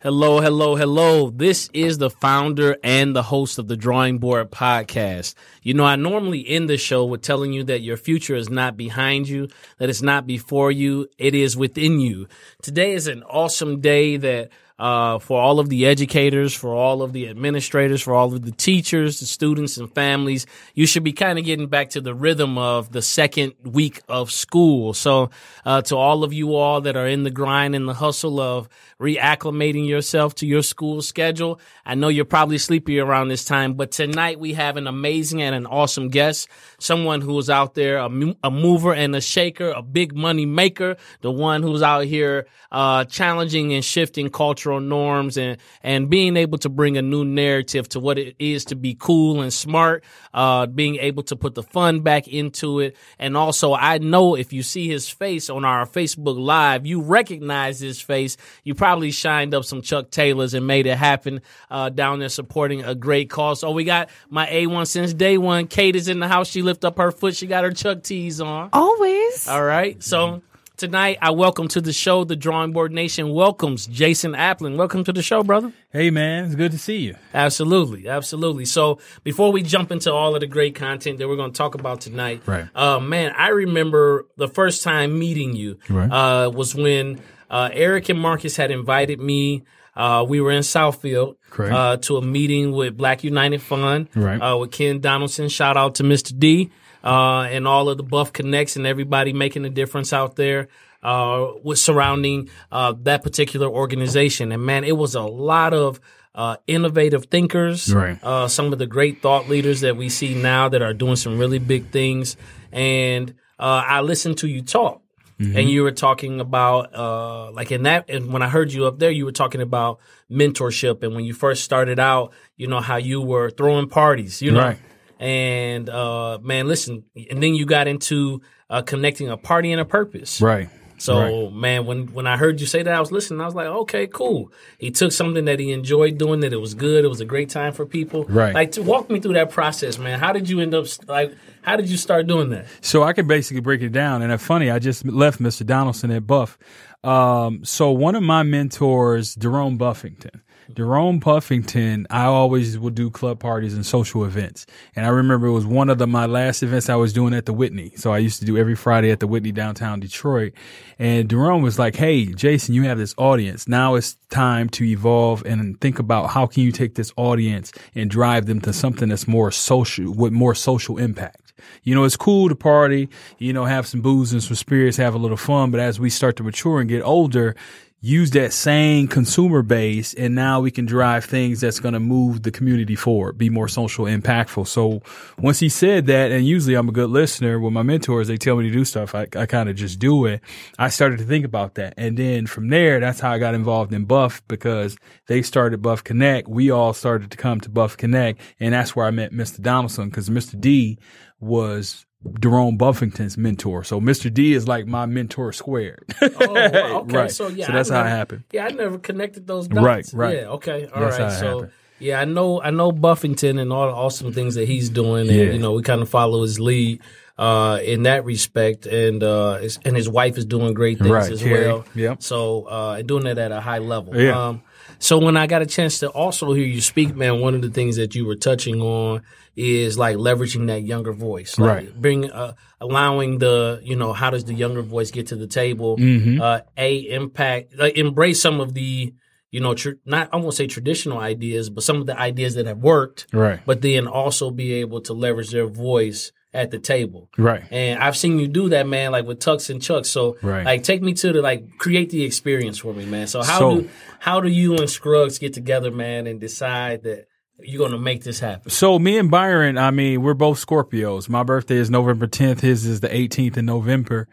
Hello, hello, hello. This is the founder and the host of the Drawing Board Podcast. You know, I normally end the show with telling you that your future is not behind you, that it's not before you, it is within you. Today is an awesome day that uh, for all of the educators, for all of the administrators, for all of the teachers, the students, and families. You should be kind of getting back to the rhythm of the second week of school. So, uh, to all of you all that are in the grind and the hustle of reacclimating yourself to your school schedule, I know you're probably sleepy around this time, but tonight we have an amazing and an awesome guest, someone who is out there, a, a mover and a shaker, a big money maker, the one who's out here uh, challenging and shifting cultural norms and and being able to bring a new narrative to what it is to be cool and smart, uh, being able to put the fun back into it, and also I know if you see his face on our Facebook Live, you recognize his face. You probably shined up some Chuck Taylors and made it happen uh, down there supporting a great cause. So we got my A1 since day one. Kate is in the house. She lift up her foot. She got her Chuck tees on. Always. All right. So tonight I welcome to the show the Drawing Board Nation welcomes Jason Appling. Welcome to the show, brother. Hey man, it's good to see you. Absolutely, absolutely. So before we jump into all of the great content that we're going to talk about tonight, Right. Uh, man, I remember the first time meeting you Right. uh, was when uh, Eric and Marcus had invited me. Uh, we were in Southfield uh, to a meeting with Black United Fund Right. uh, with Ken Donaldson. Shout out to Mr. D uh, and all of the Buff Connects and everybody making a difference out there uh, with surrounding uh, that particular organization. And man, it was a lot of uh, innovative thinkers, Right. uh, some of the great thought leaders that we see now that are doing some really big things. And uh, I listened to you talk. And you were talking about, uh, like in that, and when I heard you up there, you were talking about mentorship. And when you first started out, you know, how you were throwing parties, you know, Right. And, uh, man, listen, and then you got into, uh, connecting a party and a purpose. Right. So Right. man, when when I heard you say that, I was listening. I was like, okay, cool. He took something that he enjoyed doing, that it was good. It was a great time for people. Right. Like to walk me through that process, man. How did you end up like? How did you start doing that? So I can basically break it down. And it's funny, I just left Mr. Donaldson at Buff. Um, so one of my mentors, Jerome Buffington. Jerome Buffington, I always would do club parties and social events. And I remember it was one of the, my last events I was doing at the Whitney. So I used to do every Friday at the Whitney downtown Detroit. And Jerome was like, Hey, Jason, you have this audience. Now it's time to evolve and think about how can you take this audience and drive them to something that's more social, with more social impact. You know, it's cool to party, you know, have some booze and some spirits, have a little fun. But as we start to mature and get older, use that same consumer base and now we can drive things that's going to move the community forward, be more social impactful. So once he said that, and usually I'm a good listener with my mentors, they tell me to do stuff. I, I kind of just do it. I started to think about that. And then from there, that's how I got involved in Buff because they started Buff Connect. We all started to come to Buff Connect. And that's where I met Mr. Donaldson because Mr. D was Jerome Buffington's mentor. So Mr. D is like my mentor squared. Oh, wow, okay. Right. So yeah, So that's how it happened. Yeah, I never connected those dots. Right, right. Yeah, okay, all right. That's it So happened. yeah, I know I know Buffington and all the awesome things that he's doing, and Yeah. you know we kind of follow his lead uh, in that respect, and uh, his, and his wife is doing great things Right, as Carrie. well. Yep. So uh, and doing it at a high level. Yeah. Um, so when I got a chance to also hear you speak, man, one of the things that you were touching on is like leveraging that younger voice, like Right. Bring uh, allowing the you know how does the younger voice get to the table? Mm-hmm. Uh, a impact, like embrace some of the you know tr- not I won't say traditional ideas, but some of the ideas that have worked, Right. but then also be able to leverage their voice at the table. Right. And I've seen you do that, man, like with Tux and Chuck. So, Right. like, take me to the like create the experience for me, man. So how So- do how do you and Scruggs get together, man, and decide that you're going to make this happen? So me and Byron, I mean, we're both Scorpios. My birthday is November 10th. His is the 18th in November.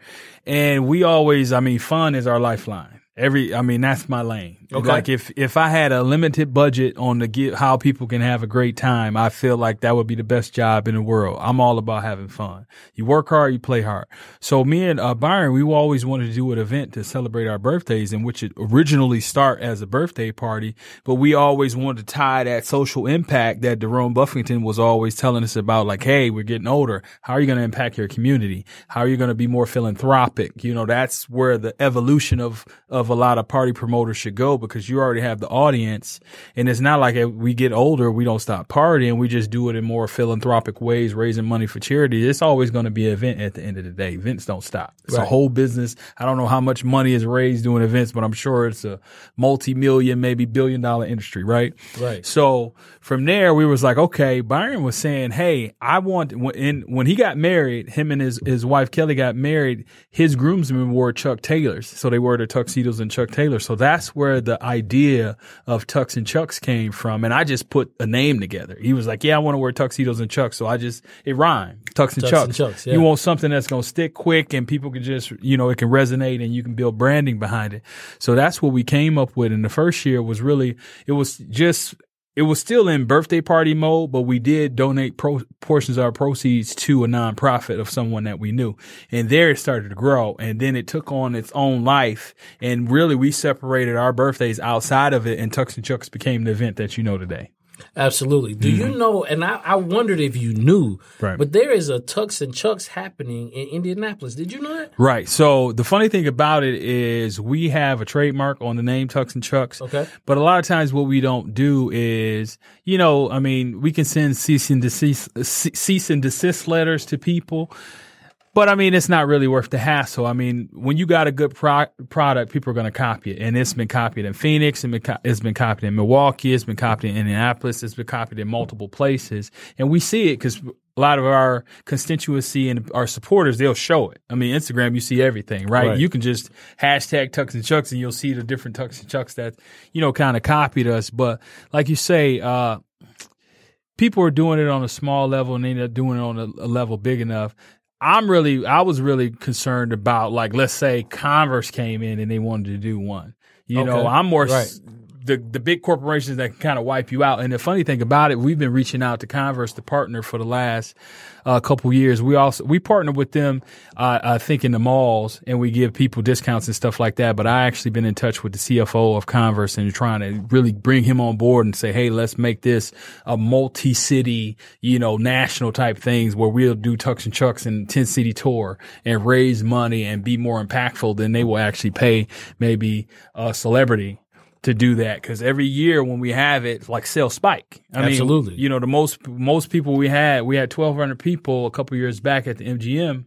And we always, I mean, fun is our lifeline. Every, I mean, that's my lane. Okay. Like if if I had a limited budget on the get how people can have a great time, I feel like that would be the best job in the world. I'm all about having fun. You work hard, you play hard. So me and uh, Byron, we always wanted to do an event to celebrate our birthdays, in which it originally start as a birthday party, but we always wanted to tie that social impact that Jerome Buffington was always telling us about. Like, hey, we're getting older. How are you going to impact your community? How are you going to be more philanthropic? You know, that's where the evolution of of a lot of party promoters should go because you already have the audience. And it's not like we get older, we don't stop partying. We just do it in more philanthropic ways, raising money for charity. It's always going to be an event at the end of the day. Events don't stop. It's right. a whole business. I don't know how much money is raised doing events, but I'm sure it's a multi-million, maybe billion dollar industry, right? Right. So from there, we was like, okay, Byron was saying, Hey, I want, when, when he got married, him and his, his wife Kelly got married, his groomsmen wore Chuck Taylors. So they wore the tuxedos and Chuck Taylor. So that's where the idea of Tux and Chucks came from. And I just put a name together. He was like, yeah, I want to wear tuxedos and Chucks. So I just, it rhymed. Tux and Tux Chucks. And Chucks yeah. You want something that's going to stick quick and people can just, you know, it can resonate and you can build branding behind it. So that's what we came up with. And the first year was really, it was just it was still in birthday party mode, but we did donate pro- portions of our proceeds to a nonprofit of someone that we knew. And there it started to grow. And then it took on its own life. And really, we separated our birthdays outside of it, and Tux and Chucks became the event that you know today. Absolutely. Do mm-hmm. you know? And I, I, wondered if you knew, right. but there is a Tux and Chucks happening in Indianapolis. Did you know that? Right. So the funny thing about it is we have a trademark on the name Tux and Chucks. Okay. But a lot of times what we don't do is, you know, I mean, we can send cease and desist, cease and desist letters to people but I mean, it's not really worth the hassle. I mean, when you got a good pro- product, people are going to copy it. And it's been copied in Phoenix, and it's been copied in Milwaukee, it's been copied in Indianapolis, it's been copied in multiple places. And we see it because a lot of our constituency and our supporters, they'll show it. I mean, Instagram, you see everything, right? right. You can just hashtag Tux and Chucks and you'll see the different Tux and Chucks that, you know, kind of copied us. But like you say, uh, people are doing it on a small level and they end up doing it on a, a level big enough I'm really, I was really concerned about like, let's say Converse came in and they wanted to do one. You okay. know, I'm more right the the big corporations that can kind of wipe you out. And the funny thing about it, we've been reaching out to Converse, the partner, for the last uh, couple years. We also we partner with them, uh, I think, in the malls, and we give people discounts and stuff like that. But I actually been in touch with the CFO of Converse and trying to really bring him on board and say, hey, let's make this a multi-city, you know, national type things where we'll do Tux and Chucks and 10 city tour and raise money and be more impactful than they will actually pay maybe a celebrity to do that because every year when we have it, like sales spike. I Absolutely. Mean, you know, the most most people we had, we had twelve hundred people a couple years back at the MGM,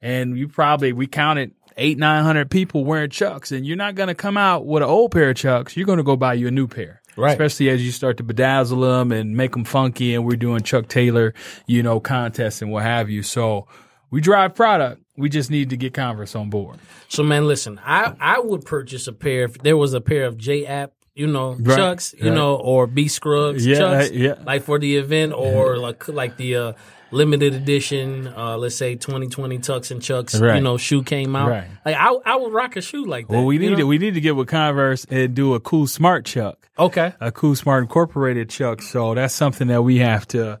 and you probably we counted eight nine hundred people wearing Chucks, and you're not going to come out with an old pair of Chucks. You're going to go buy you a new pair. Right. Especially as you start to bedazzle them and make them funky, and we're doing Chuck Taylor, you know, contests and what have you. So we drive product. We just need to get Converse on board. So man, listen, I I would purchase a pair if there was a pair of J App, you know, right, Chucks, you right. know, or B Scrubs, yeah, Chucks, yeah. like for the event, or like like the uh, limited edition, uh, let's say 2020 Tux and Chucks, right. you know, shoe came out. Right. Like I I would rock a shoe like that. Well, we need know? to we need to get with Converse and do a cool smart Chuck. Okay. A cool smart incorporated Chuck. So that's something that we have to,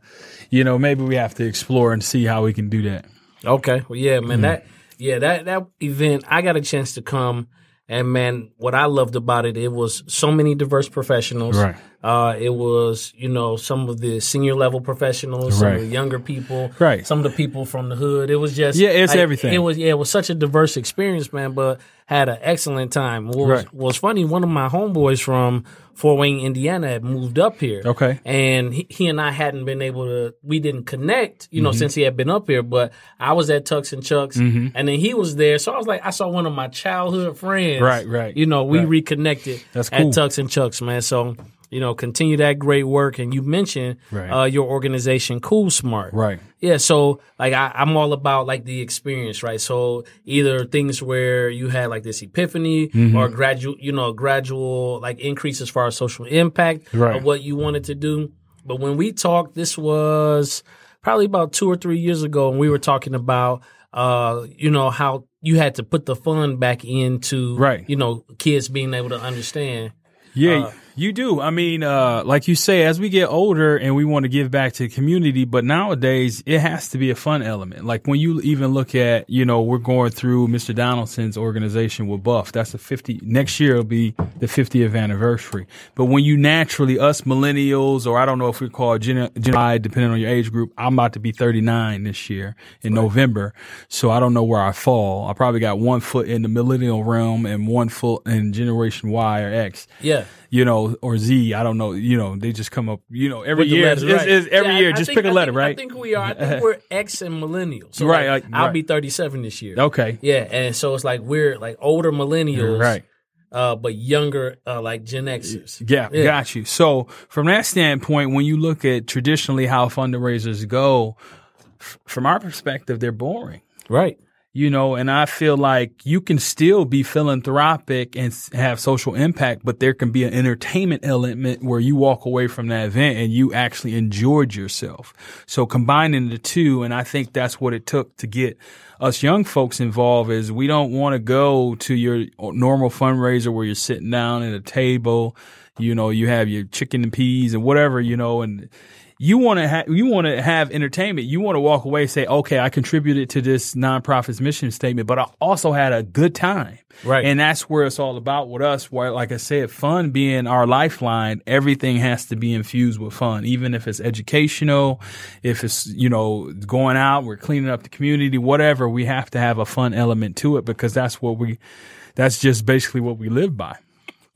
you know, maybe we have to explore and see how we can do that. Okay. Well, yeah, man. Mm-hmm. That yeah that that event I got a chance to come. And man, what I loved about it, it was so many diverse professionals. Right. Uh, it was, you know, some of the senior level professionals, some Right. of the younger people, Right. some of the people from the hood. It was just, Yeah, it's like, everything. It was, yeah, it was such a diverse experience, man. But had an excellent time. What was, Right. was funny? One of my homeboys from Fort Wayne, Indiana, had moved up here. Okay. and he, he and I hadn't been able to. We didn't connect, you know, Mm-hmm. since he had been up here. But I was at Tux and Chucks, and then he was there. So I was like, I saw one of my childhood friends. Right, right, You know, we right. reconnected That's cool. at. Tux and Chucks, man. So you know, continue that great work. And you mentioned Right. uh, your organization, Cool Smart. Right. Yeah, so like I, I'm all about like the experience, right? So either things where you had like this epiphany Mm-hmm. or gradual, you know, gradual like increase as far as social impact Right. of what you wanted to do. But when we talked, this was probably about two or three years ago, and we were talking about, uh, you know, how you had to put the fun back into, Right. you know, kids being able to understand. Yeah, Uh, you do. I mean, uh, like you say, as we get older and we want to give back to the community, but nowadays it has to be a fun element. Like when you even look at, you know, we're going through Mr. Donaldson's organization with Buff. That's the 50, next year will be the 50th anniversary. But when you naturally, us millennials, or I don't know if we call it Gen, Gen I, depending on your age group, I'm about to be 39 this year in November. So I don't know where I fall. I probably got one foot in the millennial realm and one foot in Generation Y or X yeah. You know, or Z. I don't know. You know, they just come up. You know, every year, letters, it's, right. it's every Yeah, year, I just think- pick a letter, think- right? I think we are. I think we're X and millennials. So Right, like, like- I'll be 37 this year. okay, Yeah, and so it's like we're like older millennials, right. Uh, but younger, uh, like Gen Xers. Yeah, Yeah. got you. So from that standpoint, when you look at traditionally how fundraisers go, f- from our perspective, they're boring. Right. You know, and I feel like you can still be philanthropic and have social impact, but there can be an entertainment element where you walk away from that event and you actually enjoyed yourself. So combining the two, and I think that's what it took to get us young folks involved is we don't want to go to your normal fundraiser where you're sitting down at a table, you know, you have your chicken and peas and whatever, you know, and you want to have you want to have entertainment. You want to walk away and say, "Okay, I contributed to this nonprofit's mission statement, but I also had a good time." Right. And that's where it's all about with us. Where, like I said, fun being our lifeline. Everything has to be infused with fun, even if it's educational, if it's you know going out, we're cleaning up the community, whatever. We have to have a fun element to it because that's what we. That's just basically what we live by.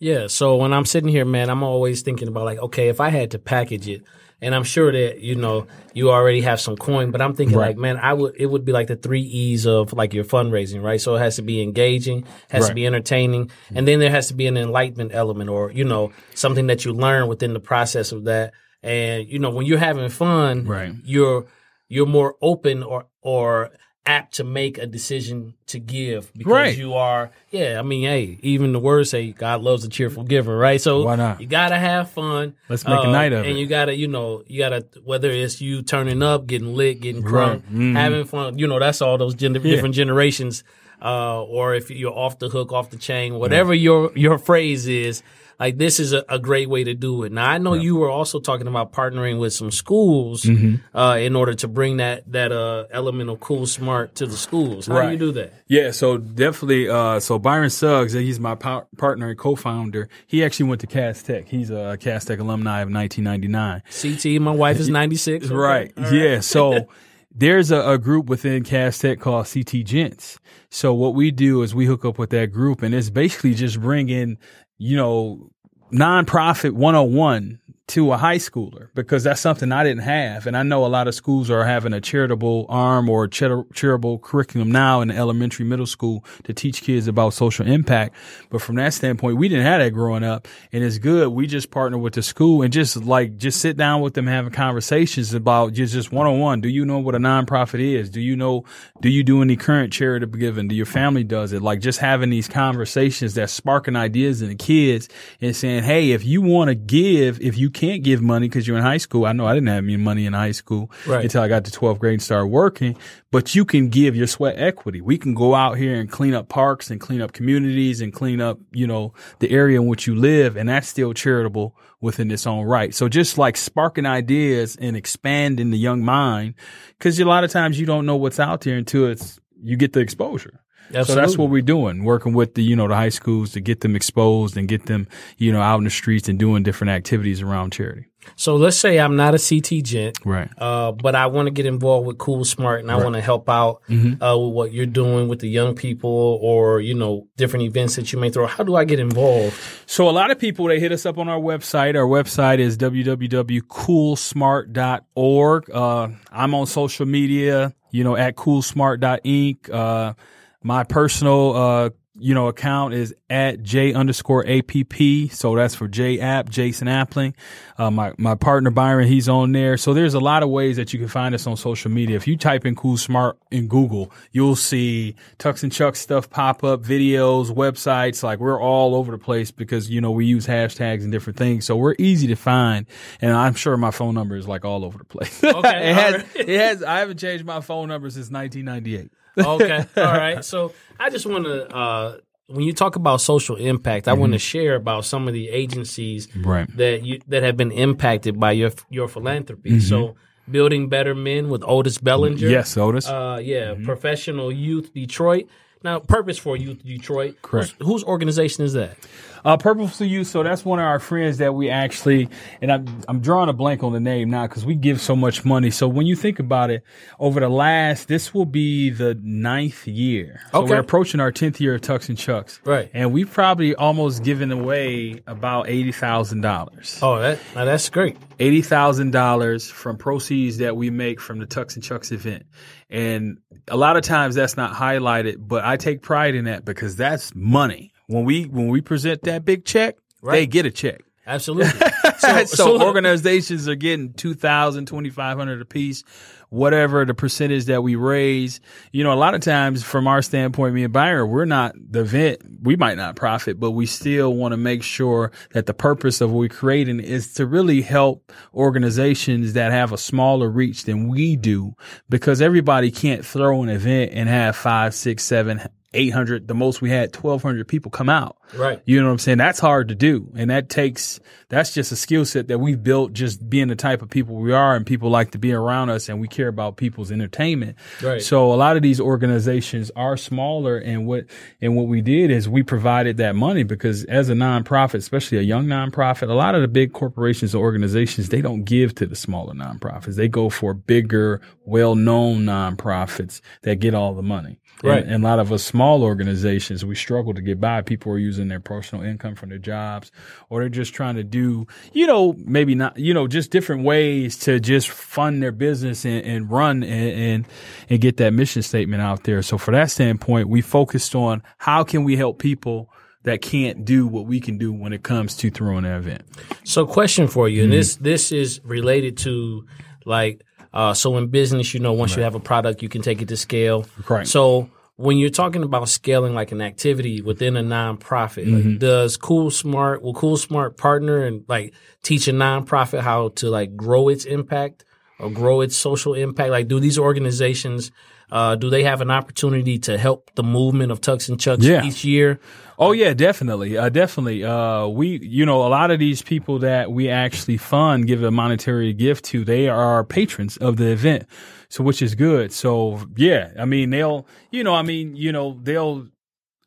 Yeah. So when I'm sitting here, man, I'm always thinking about like, okay, if I had to package it, and I'm sure that you know you already have some coin, but I'm thinking Right. like, man, I would it would be like the three E's of like your fundraising, right? So it has to be engaging, has to be entertaining, and then there has to be an enlightenment element, or you know something that you learn within the process of that. And you know when you're having fun, Right. you're you're more open or or apt to make a decision to give because Right. you are yeah i mean hey even the words say god loves a cheerful giver right so Why not? you gotta have fun Uh, Let's make a night of it. and you gotta you know you gotta whether it's you turning up getting lit getting crunk Mm-hmm. having fun you know that's all those gen- different generations uh, or if you're off the hook off the chain whatever your your phrase is like this is a, a great way to do it. Now I know you were also talking about partnering with some schools Mm-hmm. uh, in order to bring that that uh, element of cool smart to the schools. How do you do that? Yeah, so definitely. Uh, so Byron Suggs, he's my par- partner and co-founder. He actually went to Cass Tech. He's a Cass Tech alumni of 1999. CT, my wife is 96. okay. Right. Yeah. So there's a, a group within Cass Tech called CT Gents. So what we do is we hook up with that group, and it's basically just bringing, you know, nonprofit 101 to a high schooler because that's something I didn't have. And I know a lot of schools are having a charitable arm or char- charitable curriculum now in elementary, middle school to teach kids about social impact. But from that standpoint, we didn't have that growing up. And it's good. We just partner with the school and just like, just sit down with them having conversations about just, just one on one. Do you know what a nonprofit is? Do you know, do you do any current charitable giving? Do your family does it? Like just having these conversations that sparking ideas in the kids and saying, Hey, if you want to give, if you can't give money because you're in high school, I know I didn't have any money in high school Right. until I got to 12th grade and started working, but you can give your sweat equity. We can go out here and clean up parks and clean up communities and clean up, you know, the area in which you live. And that's still charitable within its own right. So just like sparking ideas and expanding the young mind, because a lot of times you don't know what's out there until it's, you get the exposure. So that's what we're doing, working with the, you know, the high schools to get them exposed and get them, you know, out in the streets and doing different activities around charity. So let's say I'm not a CT gent, Right. uh, but I want to get involved with Cool Smart and I want to help out Mm-hmm. uh, with what you're doing with the young people or you know different events that you may throw. How do I get involved? So a lot of people they hit us up on our website. Our website is www.coolsmart.org. Uh, I'm on social media, you know, at coolsmart.inc. Uh, my personal, uh, you know, account is at J underscore APP. So that's for J app, Jason Appling. Uh, my, my partner Byron, he's on there. So there's a lot of ways that you can find us on social media. If you type in Cool Smart in Google, you'll see Tux and Chuck stuff pop up, videos, websites. Like we're all over the place because, you know, we use hashtags and different things. So we're easy to find. And I'm sure my phone number is like all over the place. Okay, it has, right. it has, I haven't changed my phone number since 1998. Okay, all right. So I just want to uh, when you talk about social impact, I want to share about some of the agencies Mm-hmm. Right. that you that have been impacted by your your philanthropy. So, building better men with Otis Bellinger. Mm-hmm. Yes, Otis. Uh, yeah, Professional Youth Detroit. Now, Purpose for Youth Detroit. Correct. Whose, whose organization is that? Uh, Purposeful Youth. So that's one of our friends that we actually, and I'm, I'm drawing a blank on the name now because we give so much money. So when you think about it, over the last, this will be the ninth year. So Okay. we're approaching our 10th year of Tux and Chucks. Right. And we've probably almost given away about $80,000. Oh, that now that's great. eighty thousand dollars from proceeds that we make from the Tux and Chucks event, and a lot of times that's not highlighted, but I take pride in that because that's money. When we when we present that big check, they get a check. Absolutely. So, so- organizations are getting 2000 2500 a piece, whatever the percentage that we raise. You know, a lot of times from our standpoint, me and Byron, we're not the event. We might not profit, but we still want to make sure that the purpose of what we're creating is to really help organizations that have a smaller reach than we do because everybody can't throw an event and have five, six, seven, 800, the most we had 1200 people come out. Right. You know what I'm saying? That's hard to do. And that takes, that's just a skill set that we've built just being the type of people we are and people like to be around us and we care about people's entertainment. Right. So a lot of these organizations are smaller and what, and what we did is we provided that money because as a nonprofit, especially a young nonprofit, a lot of the big corporations or organizations, they don't give to the smaller nonprofits. They go for bigger, well-known nonprofits that get all the money. Right. And, and a lot of us small organizations, we struggle to get by. People are using their personal income from their jobs, or they're just trying to do, you know, maybe not, you know, just different ways to just fund their business and, and run and, and and get that mission statement out there. So for that standpoint, we focused on how can we help people that can't do what we can do when it comes to throwing an event. So, question for you, Mm-hmm. and this this is related to like uh, so in business, you know, once you have a product, you can take it to scale. Correct. So when you're talking about scaling like an activity within a nonprofit, Mm-hmm. like, does Cool Smart will Cool Smart partner and like teach a nonprofit how to like grow its impact or grow its social impact? Like, do these organizations uh, do they have an opportunity to help the movement of Tux and Chucks Yeah. each year? Oh yeah, definitely, uh, definitely. Uh, we, you know, a lot of these people that we actually fund, give a monetary gift to, they are patrons of the event, so which is good. So yeah, I mean, they'll, you know, I mean, you know, they'll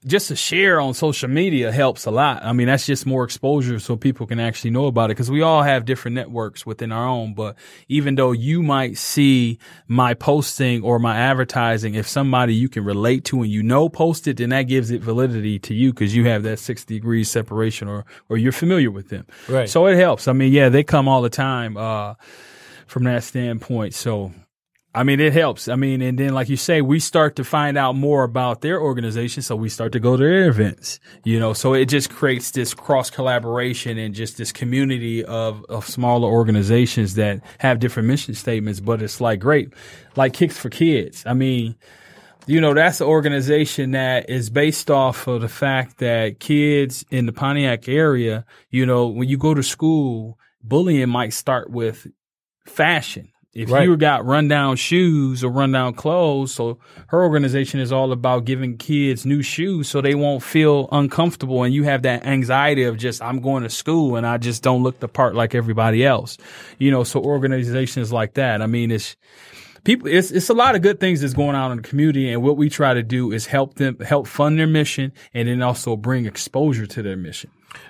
just to share on social media helps a lot. I mean, that's just more exposure so people can actually know about it because we all have different networks within our own. But even though you might see my posting or my advertising, if somebody you can relate to and you know posted, then that gives it validity to you because you have that six degrees separation or, or you're familiar with them. Right. So it helps. I mean, yeah, they come all the time, uh, from that standpoint. So I mean, it helps. I mean, and then like you say, we start to find out more about their organization. So we start to go to their events, you know, so it just creates this cross collaboration and just this community of, of smaller organizations that have different mission statements. But it's like great, like Kicks for Kids. I mean, you know, that's an organization that is based off of the fact that kids in the Pontiac area, you know, when you go to school, bullying might start with fashion. If Right. you got rundown shoes or rundown clothes, so her organization is all about giving kids new shoes so they won't feel uncomfortable and you have that anxiety of just I'm going to school and I just don't look the part like everybody else. You know, so organizations like that. I mean, it's people it's it's a lot of good things that's going on in the community and what we try to do is help them help fund their mission and then also bring exposure to their mission.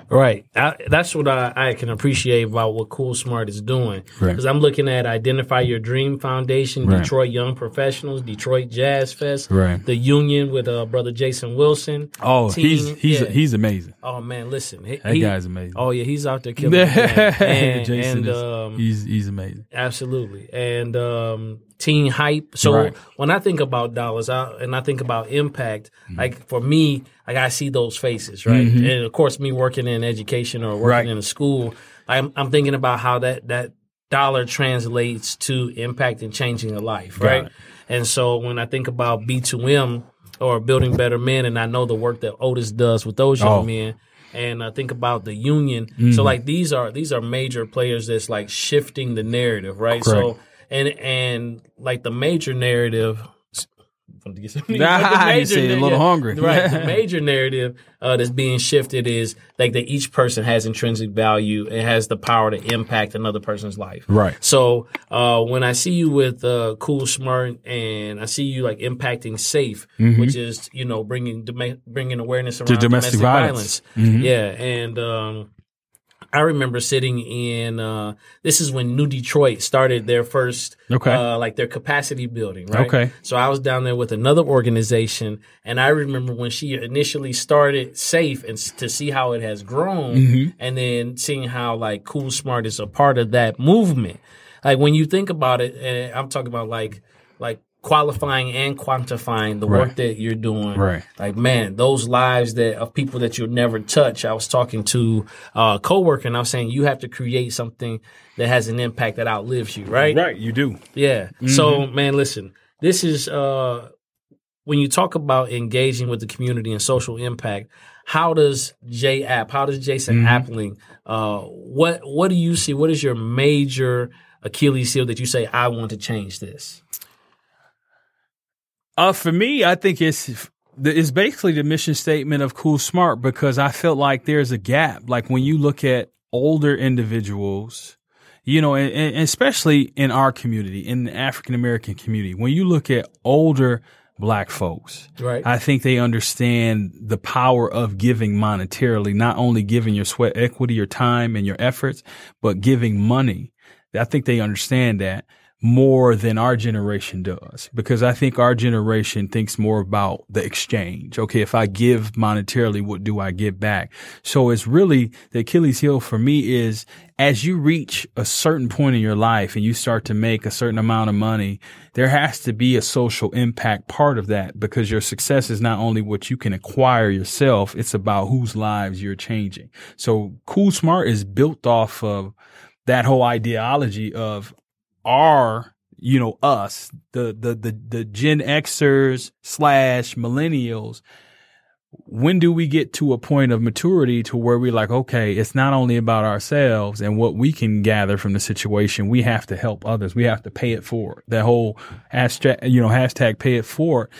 Right. I, that's what I, I can appreciate about what Cool Smart is doing. Right. Because I'm looking at Identify Your Dream Foundation, Right. Detroit Young Professionals, Detroit Jazz Fest, Right. the Union with uh, brother Jason Wilson. Oh, Teen- he's he's yeah. he's amazing. oh man, listen, he, That he- guy's amazing. Oh yeah, he's out there killing it. And, Jason and is um, he's he's amazing. Absolutely. And um, teen hype. So Right. when I think about dollars I, and I think about impact, like for me, like I see those faces, right? And of course, me working in education or working Right. in a school, I'm, I'm thinking about how that, that dollar translates to impact and changing a life, right? And so when I think about B2M or building better men, and I know the work that Otis does with those young Oh. men, and I think about the union. Mm-hmm. So like these are these are major players that's like shifting the narrative, right? So Correct. And and like the major narrative to get some. Nah, you say a little hungry. right? the major narrative uh, that's being shifted is like that each person has intrinsic value and has the power to impact another person's life. Right. So uh, when I see you with uh, Cool Smart and I see you like impacting Safe, which is you know bringing doma- bringing awareness around domestic domestic, violence. violence. Yeah, and um, I remember sitting in. Uh, this is when New Detroit started their first, Okay. uh, like their capacity building, right? Okay. So I was down there with another organization, and I remember when she initially started Safe, and to see how it has grown, Mm-hmm. and then seeing how like Cool Smart is a part of that movement. Like when you think about it, and I'm talking about like like qualifying and quantifying the work that you're doing. Right. Like man, those lives that of people that you'll never touch. I was talking to a coworker and I was saying you have to create something that has an impact that outlives you, right? Right, you do. Yeah. So man, listen, this is uh when you talk about engaging with the community and social impact, how does J App, how does Jason Appling, uh what what do you see? What is your major Achilles heel that you say, I want to change this? Uh, for me, I think it's it's basically the mission statement of Cool Smart because I felt like there's a gap. Like when you look at older individuals, you know, and, and especially in our community, in the African American community, when you look at older black folks, Right. I think they understand the power of giving monetarily, not only giving your sweat equity, your time and your efforts, but giving money. I think they understand that more than our generation does because I think our generation thinks more about the exchange. Okay. If I give monetarily, what do I get back? So it's really the Achilles heel for me is as you reach a certain point in your life and you start to make a certain amount of money, there has to be a social impact part of that because your success is not only what you can acquire yourself, it's about whose lives you're changing. So Cool Smart is built off of that whole ideology of our, you know, us, the, the, the, the Gen Xers slash millennials. When do we get to a point of maturity to where we're like, okay, it's not only about ourselves and what we can gather from the situation. We have to help others. We have to pay it forward. That whole hashtag, you know, hashtag pay it forward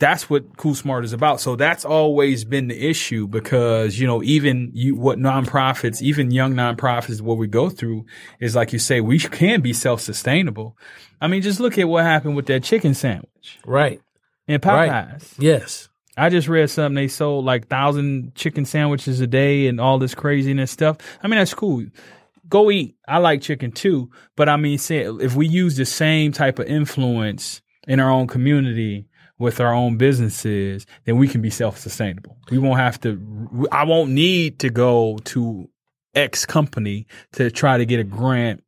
that's what Cool Smart is about. So that's always been the issue because, you know, even you, what nonprofits, even young nonprofits, what we go through is like you say, we can be self-sustainable. I mean, just look at what happened with that chicken sandwich Right. in Right. Popeyes. Yes. I just read something they sold like thousand chicken sandwiches a day and all this craziness stuff. I mean, that's cool. Go eat. I like chicken too, but I mean, say if we use the same type of influence in our own community with our own businesses, then we can be self-sustainable. We won't have to. I won't need to go to X company to try to get a grant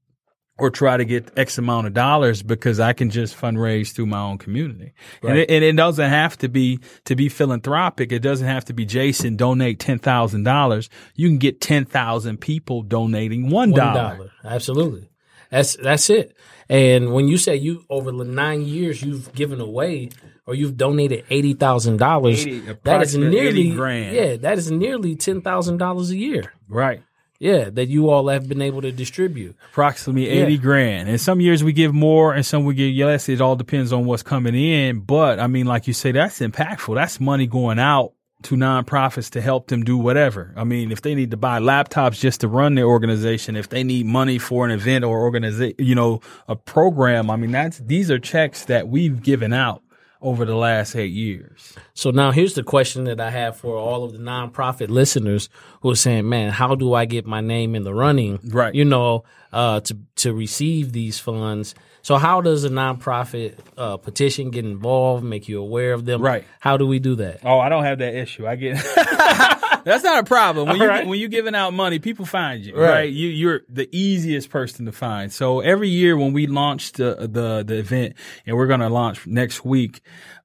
or try to get X amount of dollars because I can just fundraise through my own community. And, it, and it doesn't have to be to be philanthropic. It doesn't have to be Jason donate ten thousand dollars. You can get ten thousand people donating one dollar. Absolutely. That's that's it. And when you say you over the nine years you've given away or you've donated eighty thousand dollars, that is nearly grand. Yeah, that is nearly ten thousand dollars a year. Right. Yeah, that you all have been able to distribute. Approximately eighty Yeah. grand. And some years we give more and some we give less. It all depends on what's coming in. But I mean, like you say, that's impactful. That's money going out to nonprofits to help them do whatever. I mean, if they need to buy laptops just to run their organization, if they need money for an event or organization, you know, a program, I mean, that's, these are checks that we've given out over the last eight years. So now here's the question that I have for all of the nonprofit listeners who are saying, "Man, how do I get my name in the running?" Right. You know, uh, to to receive these funds. So how does a nonprofit uh, petition get involved? Make you aware of them? Right. How do we do that? Oh, I don't have that issue. I get that's not a problem. When you right. when you're giving out money, people find you. Right. Right. You you're the easiest person to find. So every year when we launch the the the event, and we're gonna launch next week.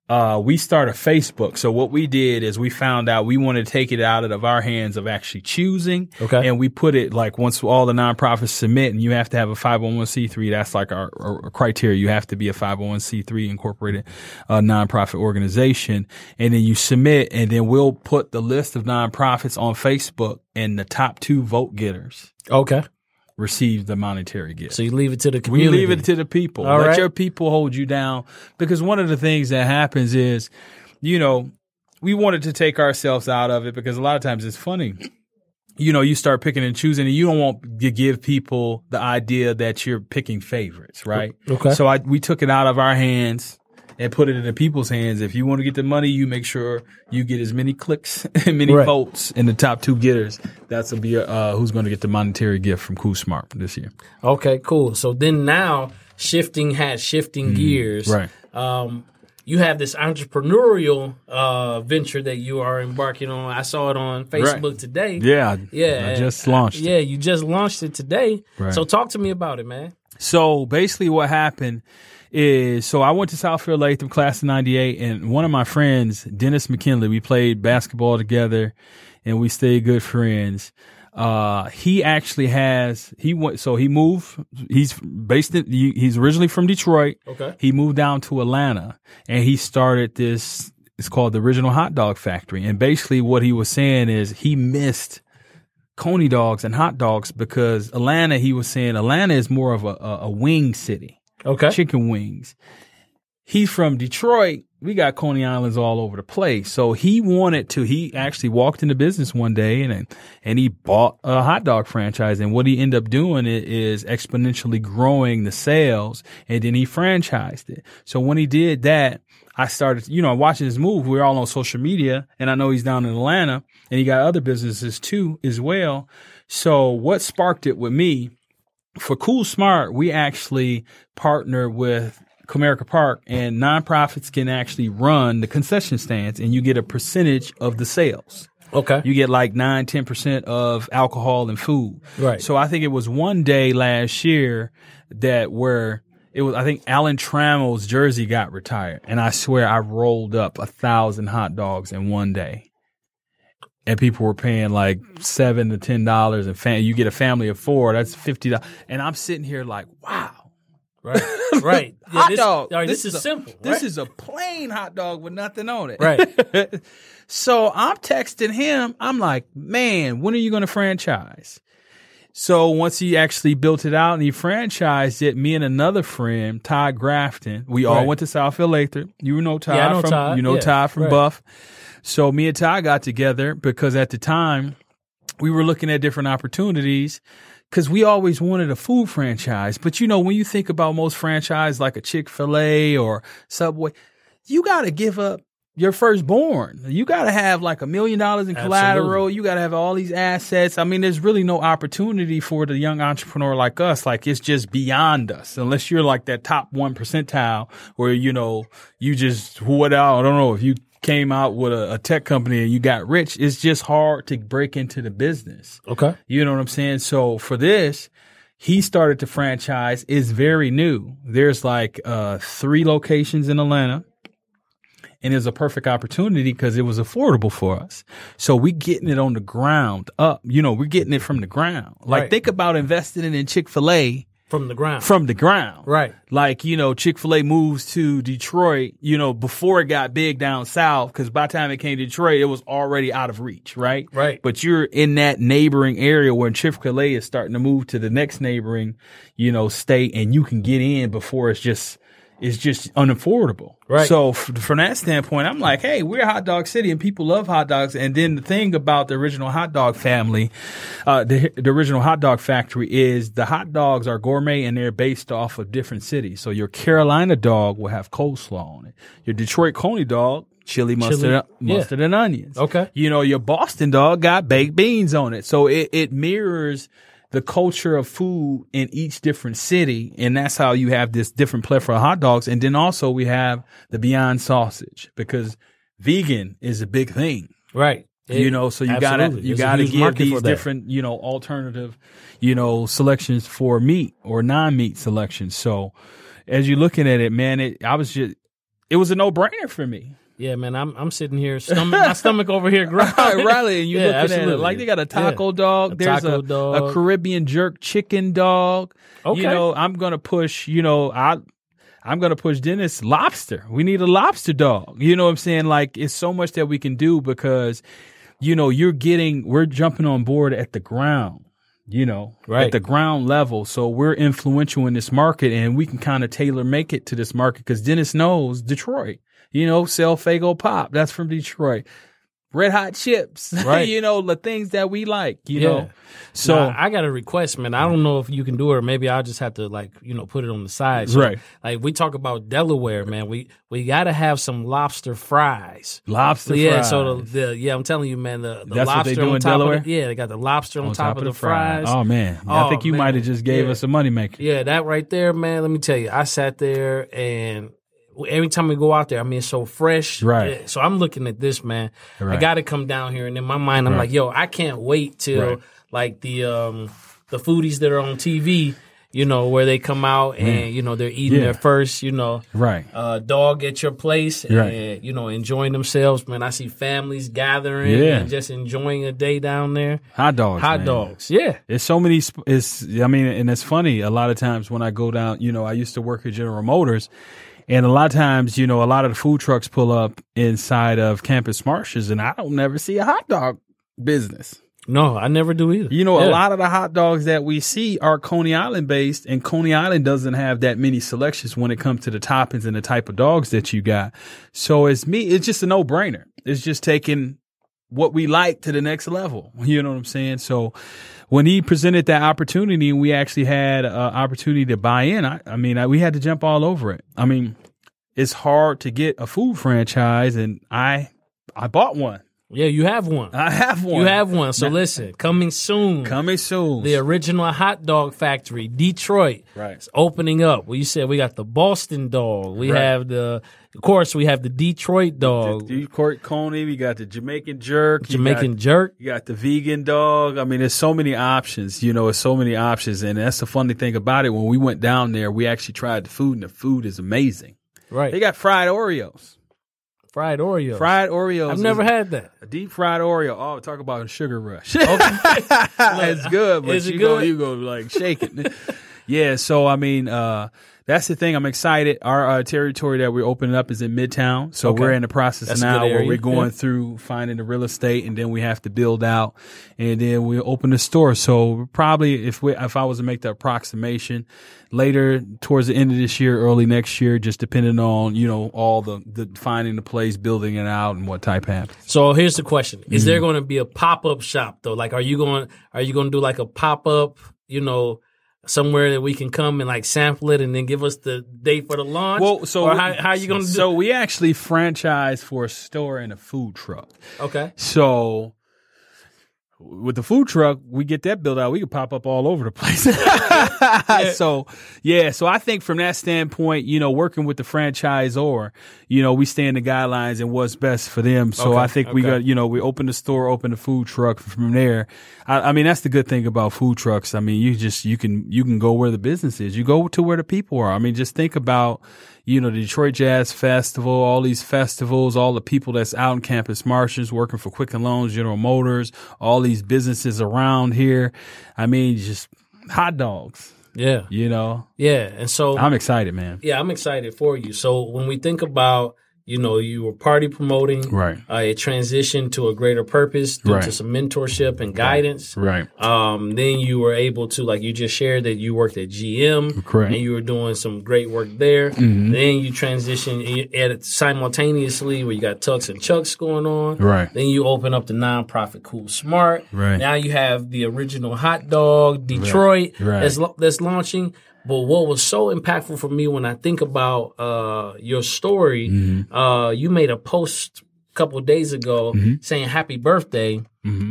Uh, we start a Facebook. So what we did is we found out we want to take it out of our hands of actually choosing. Okay. And we put it like once all the nonprofits submit and you have to have a 501c3. That's like our, our criteria. You have to be a 501c3 incorporated uh, nonprofit organization. And then you submit and then we'll put the list of nonprofits on Facebook and the top two vote getters Okay. Receive the monetary gift. So you leave it to the community. We leave it to the people. All Let right. your people hold you down. Because one of the things that happens is, you know, we wanted to take ourselves out of it because a lot of times it's funny. You know, you start picking and choosing, and you don't want to give people the idea that you're picking favorites, right? Okay. So I we took it out of our hands and put it in the people's hands. If you want to get the money, you make sure you get as many clicks and many Right. votes in the top two getters. That's will be uh, who's going to get the monetary gift from Cool Smart this year. Okay, cool. So then now shifting hats, shifting gears. Right. Um, you have this entrepreneurial uh, venture that you are embarking on. I saw it on Facebook today. Yeah, Yeah. I just launched. it. Yeah, you just launched it today. Right. So talk to me about it, man. So basically, what happened is, so I went to Southfield Lathrup, class of '98, and one of my friends, Dennis McKinley, we played basketball together, and we stayed good friends. Uh, he actually has he went so he moved. He's based in he- he's originally from Detroit. Okay. He moved down to Atlanta, and he started this. It's called the Original Hot Dog Factory, and basically what he was saying is he missed coney dogs and hot dogs because Atlanta, he was saying Atlanta is more of a, a, a wing city, Okay. chicken wings. He's from Detroit. We got Coney Islands all over the place. So he wanted to, he actually walked into business one day and, and he bought a hot dog franchise. And what he ended up doing is exponentially growing the sales and then he franchised it. So when he did that, I started, you know, watching his move. We're all on social media and I know he's down in Atlanta and he got other businesses too as well. So what sparked it with me for Cool Smart, we actually partner with Comerica Park and nonprofits can actually run the concession stands and you get a percentage of the sales. Okay. You get like nine, ten percent of alcohol and food. Right. So I think it was one day last year that where it was I think Alan Trammell's jersey got retired. And I swear I rolled up a thousand hot dogs in one day. And people were paying like seven to ten dollars and fam- you get a family of four, that's fifty dollars. And I'm sitting here like, wow. right. Right. Yeah, hot this, dog. Right, this, is a- simple. This right? is a plain hot dog with nothing on it. right. So I'm texting him. I'm like, man, when are you going to franchise? So once he actually built it out and he franchised it, me and another friend, Todd Grafton, we all Right. went to Southfield Lathrup. You know Todd Yeah, know from Todd. you know Yeah, Todd from. Buff. So me and Ty got together because at the time we were looking at different opportunities because we always wanted a food franchise. But you know, when you think about most franchise like a Chick fil A or Subway, you got to give up your firstborn. You got to have like a million dollars in collateral. Absolutely. You got to have all these assets. I mean, there's really no opportunity for the young entrepreneur like us. Like it's just beyond us unless you're like that top one percentile where, you know, you just, what I don't know if you came out with a, a tech company and you got rich. It's just hard to break into the business. Okay. You know what I'm saying? So for this, he started to franchise. It's very new. There's like uh, three locations in Atlanta. And it was a perfect opportunity because it was affordable for us. So we getting it on the ground up. You know, we're getting it from the ground. Like Right. think about investing in Chick fil A From the ground. from the ground. right. Like, you know, Chick fil A moves to Detroit, you know, before it got big down south, because by the time it came to Detroit, it was already out of reach, right? Right. But you're in that neighboring area where Chick fil A is starting to move to the next neighboring, you know, state, and you can get in before it's just, it's just unaffordable. Right. So f- from that standpoint, I'm like, hey, we're a hot dog city and people love hot dogs. And then the thing about the original hot dog family, uh, the, the original hot dog factory is the hot dogs are gourmet and they're based off of different cities. So your Carolina dog will have coleslaw on it. Your Detroit Coney dog, chili mustard, yeah. mustard and onions. Okay. You know, your Boston dog got baked beans on it. So it, it mirrors the culture of food in each different city. And that's how you have this different plethora of hot dogs. And then also we have the Beyond sausage because vegan is a big thing. Right. you know, so you gotta you There's gotta give these different, you know, alternative, you know, selections for meat or non-meat selections. So as you're looking at it, man, it I was just it was a no-brainer for me. Yeah, man. I'm I'm sitting here, stomach, my stomach over here growling. Riley, and you Yeah, looking at it like they got a taco Yeah. dog. A There's taco a, dog. a Caribbean jerk chicken dog. Okay. You know, I'm gonna push. You know, I I'm gonna push Dennis lobster. We need a lobster dog. You know what I'm saying? Like it's so much that we can do because you know you're getting we're jumping on board at the ground. you know, Right. at the ground level. So we're influential in this market and we can kind of tailor make it to this market because Dennis knows Detroit, you know, sell Faygo Pop. That's from Detroit. Red Hot Chips, Right. you know, the things that we like, you Yeah. know. So, So I got a request, man. I don't know if you can do it, or maybe I'll just have to like you know put it on the side. So, Right. Like we talk about Delaware, man. We we got to have some lobster fries. lobster yeah. fries. So the, the yeah, I'm telling you, man. The, the That's what lobster they do on in top Delaware? Of the, yeah, they got the lobster on, top, of the fries. Oh man, I Oh, think you might have just gave Yeah. us a moneymaker. Yeah, that right there, man. Let me tell you, I sat there and every time we go out there, I mean, it's so fresh. Right. So I'm looking at this, man. Right. I got to come down here, and in my mind, I'm Right. like, yo, I can't wait till Right. like the um the foodies that are on TV. You know where they come out and you know they're eating Yeah. their first, you know, Right. uh, dog at your place and you know enjoying themselves. Man, I see families gathering Yeah. and just enjoying a day down there. Hot dogs. Hot man. dogs, yeah, It's so many. sp- It's I mean, and it's funny. A lot of times when I go down, you know, I used to work at General Motors, and a lot of times, you know, a lot of the food trucks pull up inside of Campus Martius, and I don't never see a hot dog business. no, I never do either. You know, a lot of the hot dogs that we see are Coney Island based, and Coney Island doesn't have that many selections when it comes to the toppings and the type of dogs that you got. So it's me, it's just a no brainer. It's just taking what we like to the next level. You know what I'm saying? So when he presented that opportunity and we actually had an opportunity to buy in, I, I mean, I, we had to jump all over it. I mean, it's hard to get a food franchise and I, I bought one. Yeah, you have one. I have one. You have one. So listen, coming soon. coming soon. the original hot dog factory, Detroit. Right. It's opening up. Well, you said we got the Boston dog. We Right. have the, of course, we have the Detroit dog, The Detroit Coney, we got the Jamaican jerk, you Jamaican got, jerk. you got the vegan dog. I mean, there's so many options. You know, there's so many options, and that's the funny thing about it. When we went down there, we actually tried the food, and the food is amazing. Right. They got fried Oreos, fried Oreo. fried Oreos. I've never had that. a deep fried Oreo. Oh, talk about a sugar rush. it's good, but Is it you go, you go like shake it. yeah. So I mean, uh, that's the thing. I'm excited. Our uh, territory that we're opening up is in Midtown, so Okay. we're in the process That's now where we're going Yeah. through finding the real estate, and then we have to build out, and then we open the store. So probably if we, if I was to make the approximation later towards the end of this year, early next year, just depending on you know all the the finding the place, building it out, and what type happens. So here's the question: Is Mm-hmm. there going to be a pop up shop though? Like, are you going? Are you going to do like a pop up? You know, somewhere that we can come and like sample it, and then give us the date for the launch. Well, so how, how are you going to do? So we actually franchise for a store and a food truck. okay, So with the food truck, we get that built out. We can pop up all over the place. So yeah, so I think from that standpoint, you know, working with the franchisor, you know, we stay in the guidelines and what's best for them. So Okay, I think we got, you know, we open the store, open the food truck from there. I, I mean, that's the good thing about food trucks. I mean, you just you can you can go where the business is. You go to where the people are. I mean, just think about you know, the Detroit Jazz Festival, all these festivals, all the people that's out in Campus Martius working for Quicken Loans, General Motors, all these businesses around here. I mean, just hot dogs, yeah, you know. yeah, and so I'm excited, man. yeah, I'm excited for you. So when we think about you know, you were party promoting, Right. Uh, it transitioned to a greater purpose due to some mentorship and guidance. Right. Um, then you were able to, like you just shared, that you worked at GM, Correct. Mm-hmm. and you were doing some great work there. Then you transitioned at simultaneously, where you got Tux and Chucks going on. Right. Then you open up the nonprofit Cool Smart. Right. Now you have the original hot dog Detroit Right. that's that's launching. But what was so impactful for me when I think about uh, your story, Mm-hmm. uh, you made a post a couple of days ago saying happy birthday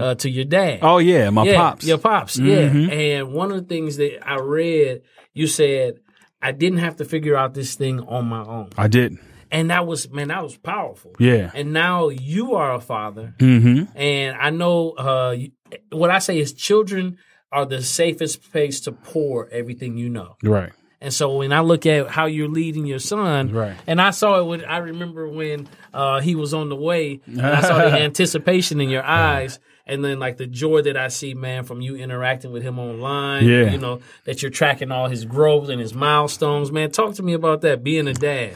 uh, to your dad. Mm-hmm. Oh yeah, my yeah, pops. Mm-hmm. Your pops, yeah. And one of the things that I read, you said, I didn't have to figure out this thing on my own. I did. And that was, man, that was powerful. Yeah. And now you are a father. Mm-hmm. And I know uh, what I say is children are the safest place to pour everything you know. Right. And so when I look at how you're leading your son, Right. and I saw it when I remember when uh, he was on the way, and I saw the anticipation in your eyes, and then like the joy that I see, man, from you interacting with him online. Yeah. You know that you're tracking all his growth and his milestones, man. Talk to me about that. Being a dad.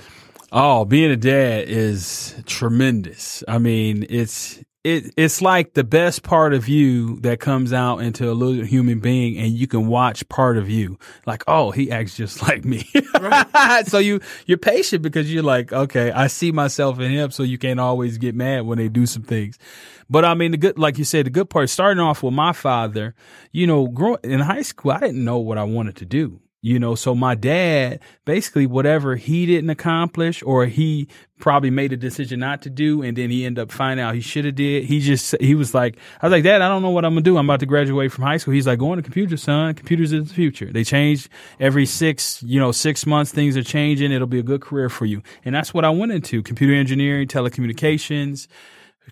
Oh, being a dad is tremendous. I mean, it's it it's like the best part of you that comes out into a little human being and you can watch part of you. Like oh he acts just like me. Right. so you you're patient because you're like okay i see myself in him so you can't always get mad when they do some things. But i mean the good like you said the good part starting off with my father you know growing in high school i didn't know what i wanted to do you know, so my dad, basically whatever he didn't accomplish or he probably made a decision not to do and then he ended up finding out he should have did. He just, he was like, I was like, dad, I don't know what I'm to do. I'm about to graduate from high school. He's like, going to computers, son. Computers is the future. They change every six, you know, six months. Things are changing. It'll be a good career for you. And that's what I went into computer engineering, telecommunications,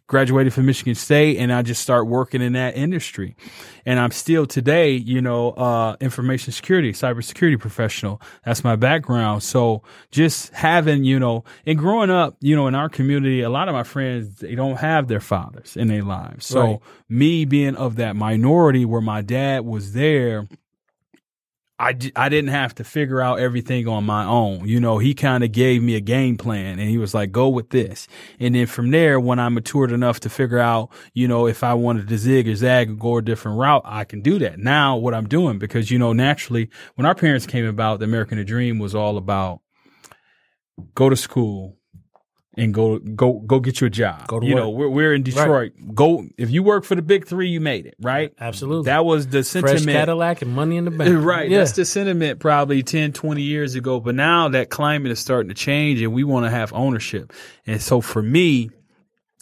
graduated from Michigan State and I just start working in that industry. And I'm still today, you know, uh, information security, cybersecurity professional. That's my background. So just having, you know, and growing up, you know, in our community, a lot of my friends, they don't have their fathers in their lives. So right. me being of that minority where my dad was there, I, I didn't have to figure out everything on my own. You know, he kind of gave me a game plan and he was like, go with this. And then from there, when I matured enough to figure out, you know, if I wanted to zig or zag or go a different route, I can do that. Now what I'm doing, because, you know, naturally when our parents came about, the American Dream was all about go to school, and go go go get you a job. Go to you work. know, we're we're in Detroit. Right. Go if you work for the big three, you made it, right? Absolutely. That was the sentiment. Fresh Cadillac and money in the bank. Right. Yeah. That's the sentiment probably 10, 20 years ago. But now that climate is starting to change and we want to have ownership. And so for me,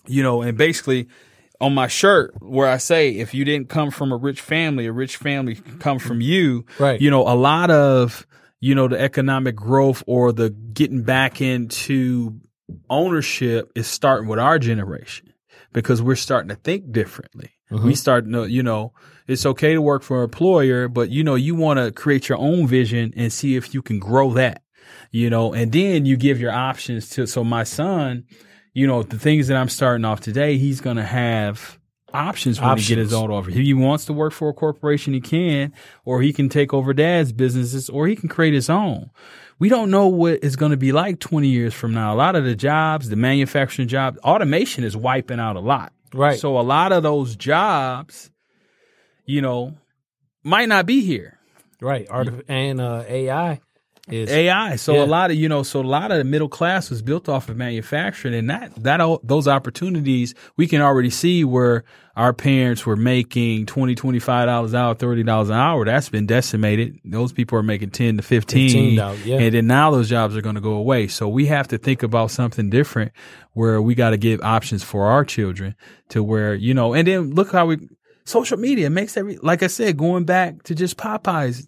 you know, and basically on my shirt where I say, if you didn't come from a rich family, a rich family come from you. Right. You know, a lot of, you know, the economic growth or the getting back into ownership is starting with our generation because we're starting to think differently. Mm-hmm. We start to, you know, it's okay to work for an employer, but you know, you want to create your own vision and see if you can grow that, you know, and then you give your options to, so my son, you know, the things that I'm starting off today, he's going to have options when options. he get his own offer. If he wants to work for a corporation, he can, or he can take over dad's businesses, or he can create his own we don't know what it's going to be like 20 years from now. A lot of the jobs, the manufacturing jobs, automation is wiping out a lot. Right. So a lot of those jobs, you know, might not be here. Right. Art and uh, AI is AI. So yeah. a lot of you know, so a lot of the middle class was built off of manufacturing, and that that those opportunities we can already see where our parents were making 20 25 dollars an hour, thirty dollars an hour. That's been decimated. Those people are making ten to fifteen, yeah. and then now those jobs are going to go away. So we have to think about something different where we got to give options for our children to where you know, and then look how we social media makes every like I said, going back to just Popeyes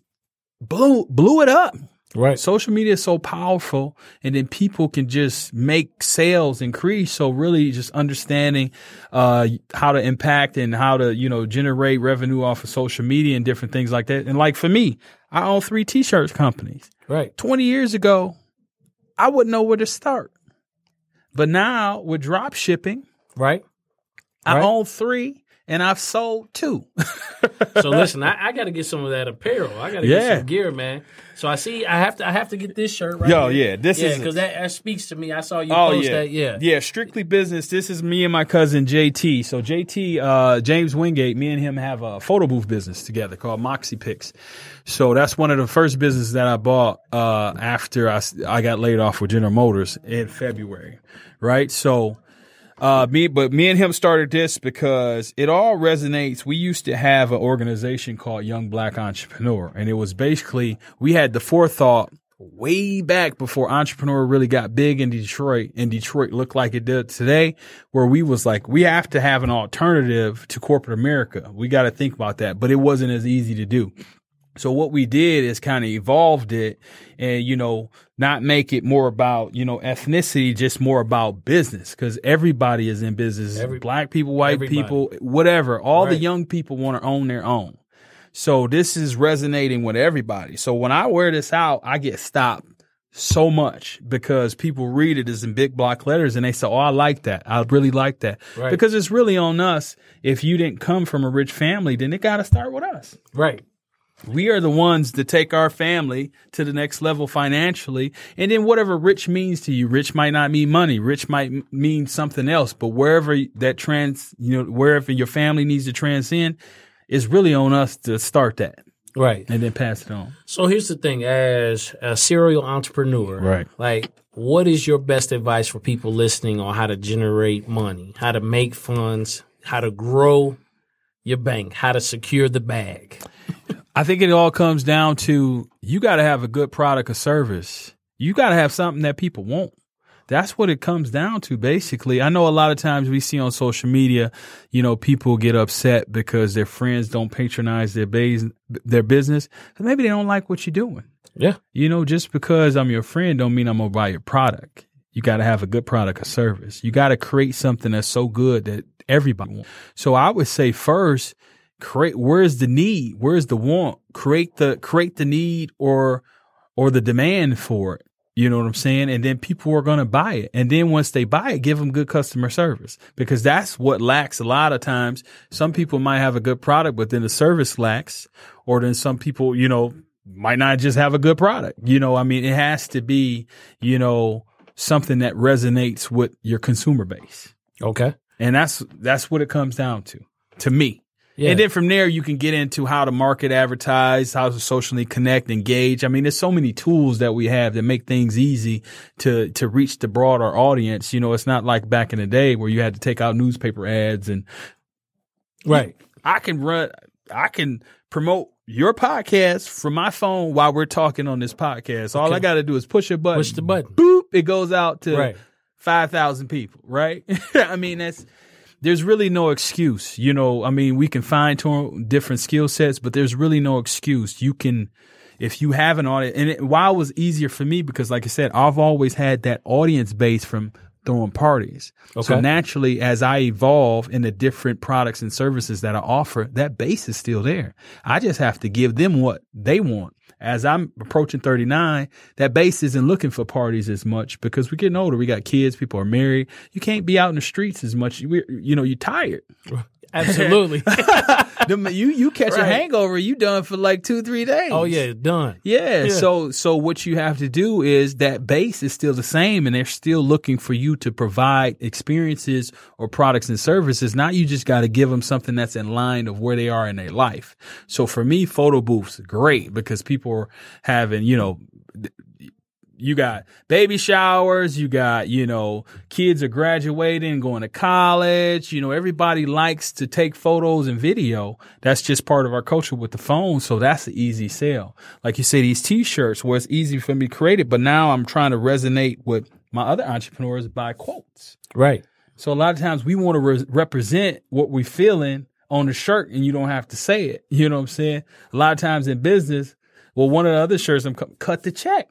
blew blew it up. Right. Social media is so powerful and then people can just make sales increase. So really just understanding, uh, how to impact and how to, you know, generate revenue off of social media and different things like that. And like for me, I own three t-shirts companies. Right. 20 years ago, I wouldn't know where to start. But now with drop shipping, right. I right. own three and I've sold two. so listen, I, I got to get some of that apparel. I got to yeah. get some gear, man. So I see, I have to, I have to get this shirt right. Yo, here. yeah, this yeah, is because that, that speaks to me. I saw you oh, post yeah. that. Yeah, yeah, strictly business. This is me and my cousin JT. So JT, uh, James Wingate, me and him have a photo booth business together called Moxie Pics. So that's one of the first businesses that I bought uh, after I, I got laid off with General Motors in February, right? So uh, me, but me and him started this because it all resonates. We used to have an organization called Young Black Entrepreneur, and it was basically we had the forethought way back before entrepreneur really got big in Detroit and Detroit looked like it did today, where we was like, we have to have an alternative to corporate America. We got to think about that, but it wasn't as easy to do. So what we did is kind of evolved it and, you know, not make it more about, you know, ethnicity, just more about business because everybody is in business. Every, Black people, white everybody. people, whatever. All right. the young people want to own their own. So this is resonating with everybody. So when I wear this out, I get stopped so much because people read it as in big block letters and they say, Oh, I like that. I really like that. Right. Because it's really on us. If you didn't come from a rich family, then it got to start with us. Right. We are the ones that take our family to the next level financially. And then whatever rich means to you, rich might not mean money. Rich might m- mean something else, but wherever that trans, you know, wherever your family needs to transcend, it's really on us to start that Right. and then pass it on. So here's the thing: as a serial entrepreneur, Right. Like, what is your best advice for people listening on how to generate money, how to make funds, how to grow your bank, how to secure the bag? I think it all comes down to you got to have a good product or service. You got to have something that people want. That's what it comes down to, basically. I know a lot of times we see on social media, you know, people get upset because their friends don't patronize their base, their business. Maybe they don't like what you're doing. Yeah. You know, just because I'm your friend don't mean I'm gonna buy your product. You got to have a good product or service. You got to create something that's so good that everybody wants. So I would say first, create where's the need, where's the want, create the create the need or or the demand for it. You know what I'm saying? And then people are going to buy it. And then once they buy it, give them good customer service because that's what lacks a lot of times. Some people might have a good product, but then the service lacks, or then some people, you know, might not just have a good product. You know, I mean, it has to be, you know, something that resonates with your consumer base. Okay. And that's, that's what it comes down to, to me. Yeah. And then from there, you can get into how to market, advertise, how to socially connect, engage. I mean, there's so many tools that we have that make things easy to, to reach the broader audience. You know, it's not like back in the day where you had to take out newspaper ads and right. I can run, I can promote your podcast from my phone while we're talking on this podcast. All I got to do is push a button. Push the button. Boop. It goes out to Right. 5,000 people, right? I mean, that's, there's really no excuse. You know, I mean, we can tune different skill sets, but there's really no excuse. You can, if you have an audience, and it, while it was easier for me, because like I said, I've always had that audience base from throwing parties. Okay. So naturally, as I evolve in the different products and services that I offer, that base is still there. I just have to give them what they want. As I'm approaching 39, that base isn't looking for parties as much because we're getting older. We got kids, people are married. You can't be out in the streets as much. We, you know, you're tired. Absolutely. Them- you you catch a Right. hangover, you done for like two three days. oh yeah, done. Yeah, Yeah. So so what you have to do is that base is still the same and they're still looking for you to provide experiences or products and services. Now you just got to give them something that's in line of where they are in their life. So for me, photo booths great because people are having, you know, you got baby showers, you got, you know, kids are graduating, going to college, you know, everybody likes to take photos and video. That's just part of our culture with the phone. So that's the easy sell. Like you say, these t-shirts where it's easy for me to create it, but now I'm trying to resonate with my other entrepreneurs by quotes. Right. So a lot of times we want to re- represent what we're feeling on the shirt and you don't have to say it. You know what I'm saying? A lot of times in business, well, one of the other shirts, I'm cut the check.